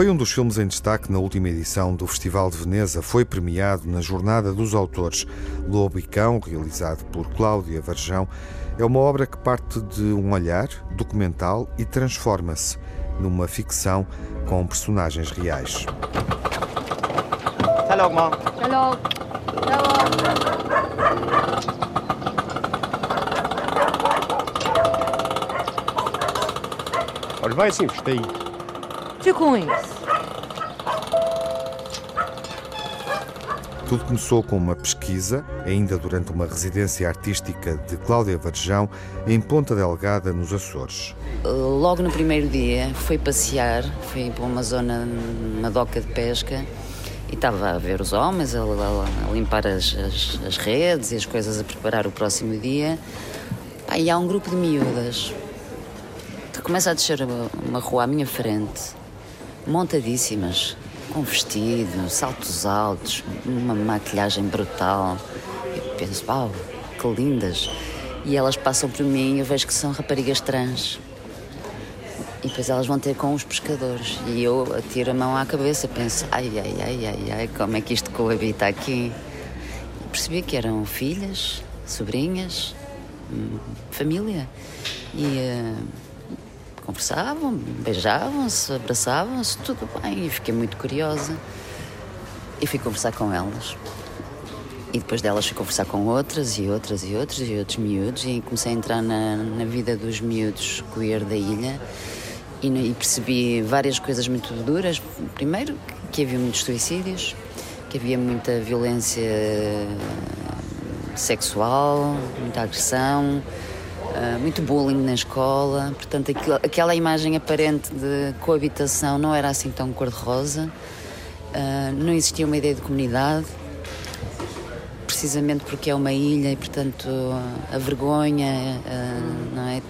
Foi um dos filmes em destaque na última edição do Festival de Veneza. Foi premiado na Jornada dos Autores. Lobo e Cão, realizado por Cláudia Varjão, é uma obra que parte de um olhar documental e transforma-se numa ficção com personagens reais. Até logo, mãe. Até logo. Até logo. Olha, vai assim, vestir. Fica com isso. Tudo começou com uma pesquisa, ainda durante uma residência artística de Cláudia Varjão, em Ponta Delgada, nos Açores. Logo no primeiro dia, fui passear, fui para uma zona, uma doca de pesca, e estava a ver os homens a, a, a limpar as, as, as, redes e as coisas a preparar o próximo dia. E há um grupo de miúdas que começa a descer uma rua à minha frente montadíssimas, com vestido, saltos altos, uma maquilhagem brutal. Eu penso, uau, que lindas. E elas passam por mim e eu vejo que são raparigas trans. E depois elas vão ter com os pescadores. E eu atiro a mão à cabeça, penso, ai, ai, ai, ai, ai, como é que isto coabita aqui? E percebi que eram filhas, sobrinhas, hum, família. E. Uh, conversavam, beijavam-se, abraçavam-se, tudo bem. E fiquei muito curiosa. E fui conversar com elas. E depois delas fui conversar com outras e outras e outras e outros miúdos. E comecei a entrar na, na vida dos miúdos queer da ilha. E, e percebi várias coisas muito duras. Primeiro, que havia muitos suicídios, que havia muita violência sexual, muita agressão ah, muito bullying na escola, portanto aquilo, aquela imagem aparente de coabitação não era assim tão cor-de-rosa, uh, não existia uma ideia de comunidade, precisamente porque é uma ilha e portanto a vergonha, não é?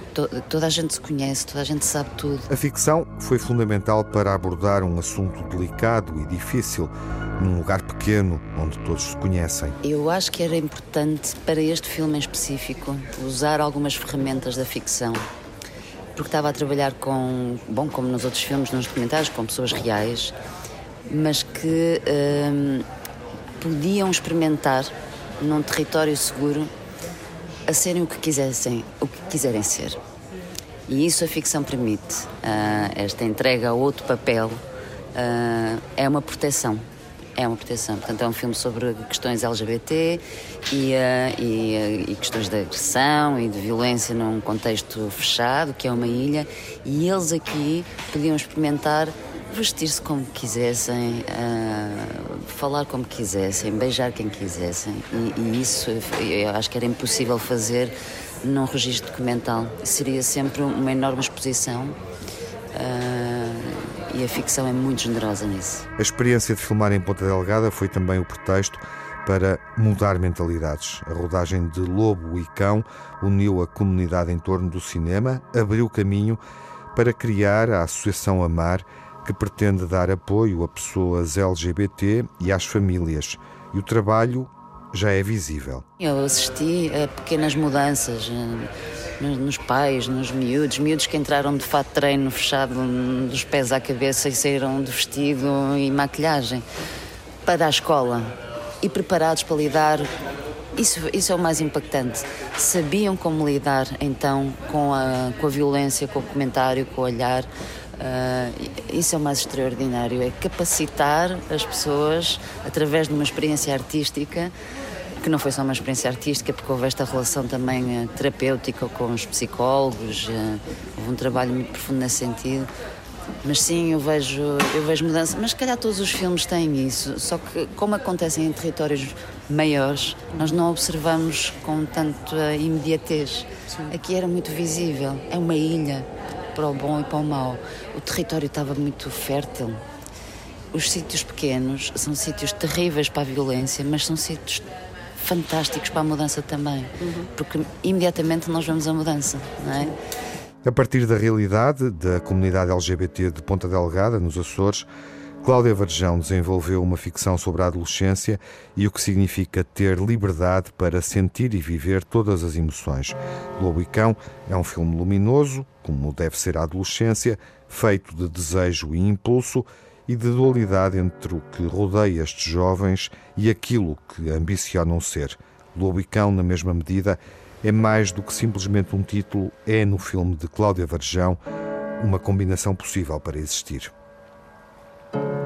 toda a gente se conhece, toda a gente sabe tudo. A ficção foi fundamental para abordar um assunto delicado e difícil num lugar pequeno onde todos se conhecem. Eu acho que era importante para este filme em específico usar algumas ferramentas da ficção. Porque estava a trabalhar com, bom, como nos outros filmes, nos documentários, com pessoas reais, mas que hum, podiam experimentar num território seguro a serem o que quisessem, o que quiserem ser. E isso a ficção permite. Uh, esta entrega a outro papel uh, é uma proteção é uma proteção. Portanto, é um filme sobre questões LGBT e, uh, e, e, questões de agressão e de violência num contexto fechado, que é uma ilha, e eles aqui podiam experimentar vestir-se como quisessem, uh, falar como quisessem, beijar quem quisessem. E, e, isso eu acho que era impossível fazer num registro documental. Seria sempre uma enorme exposição. Uh, e a ficção é muito generosa nisso. A experiência de filmar em Ponta Delgada foi também o pretexto para mudar mentalidades. A rodagem de Lobo e Cão uniu a comunidade em torno do cinema, abriu caminho para criar a Associação Amar, que pretende dar apoio a pessoas LGBT e às famílias. E o trabalho já é visível. Eu assisti a pequenas mudanças eh, nos pais, nos miúdos, miúdos que entraram de fato treino fechado dos pés à cabeça e saíram de vestido e maquilhagem para a escola e preparados para lidar. Isso, isso é o mais impactante. Sabiam como lidar então com a, com a violência, com o comentário, com o olhar. Uh, isso é o mais extraordinário, é capacitar as pessoas através de uma experiência artística que não foi só uma experiência artística, porque houve esta relação também uh, terapêutica com os psicólogos, uh, houve um trabalho muito profundo nesse sentido. Mas sim, eu vejo, eu vejo mudança. Mas se calhar todos os filmes têm isso, só que como acontecem em territórios maiores, nós não observamos com tanta imediatez. Sim. Aqui era muito visível, é uma ilha para o bom e para o mau. O território estava muito fértil. Os sítios pequenos são sítios terríveis para a violência, mas são sítios fantásticos para a mudança também, uhum. porque imediatamente nós vemos a mudança, não é? A partir da realidade da comunidade LGBT de Ponta Delgada, nos Açores, Cláudia Varjão desenvolveu uma ficção sobre a adolescência e o que significa ter liberdade para sentir e viver todas as emoções. Lobo e Cão é um filme luminoso, como deve ser a adolescência, feito de desejo e impulso e de dualidade entre o que rodeia estes jovens e aquilo que ambicionam ser. Lobo e Cão, na mesma medida, é mais do que simplesmente um título, é, no filme de Cláudia Varjão, uma combinação possível para existir. Thank you.